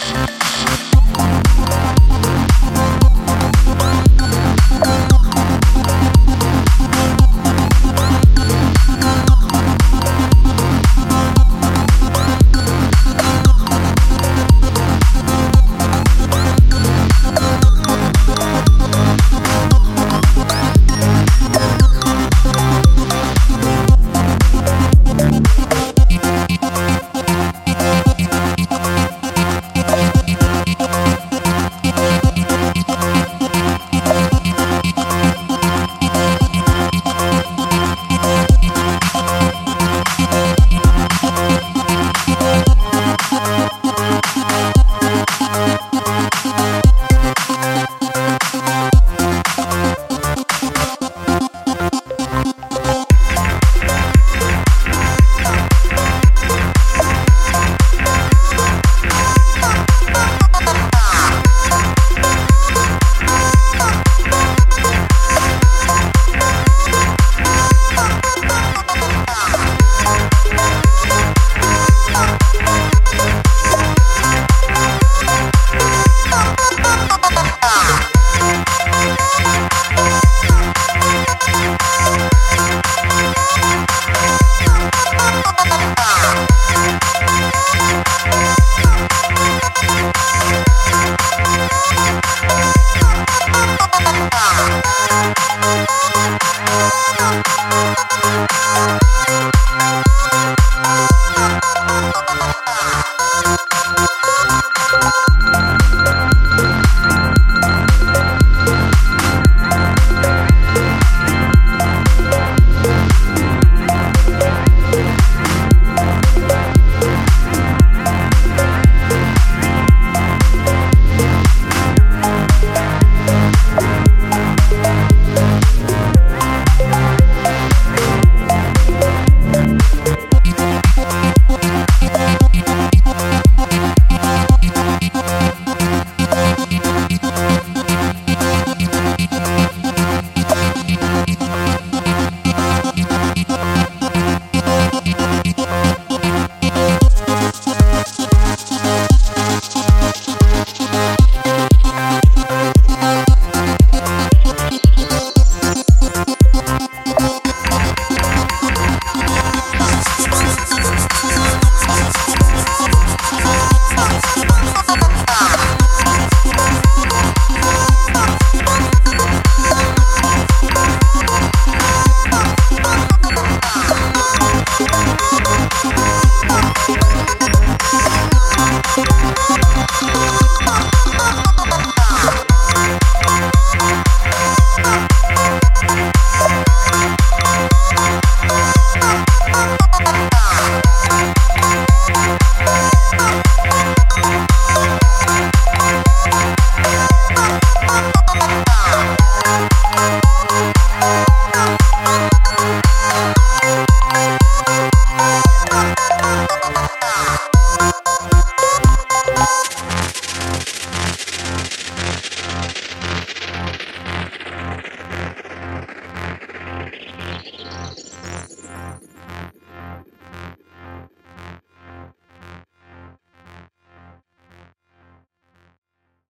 Bye.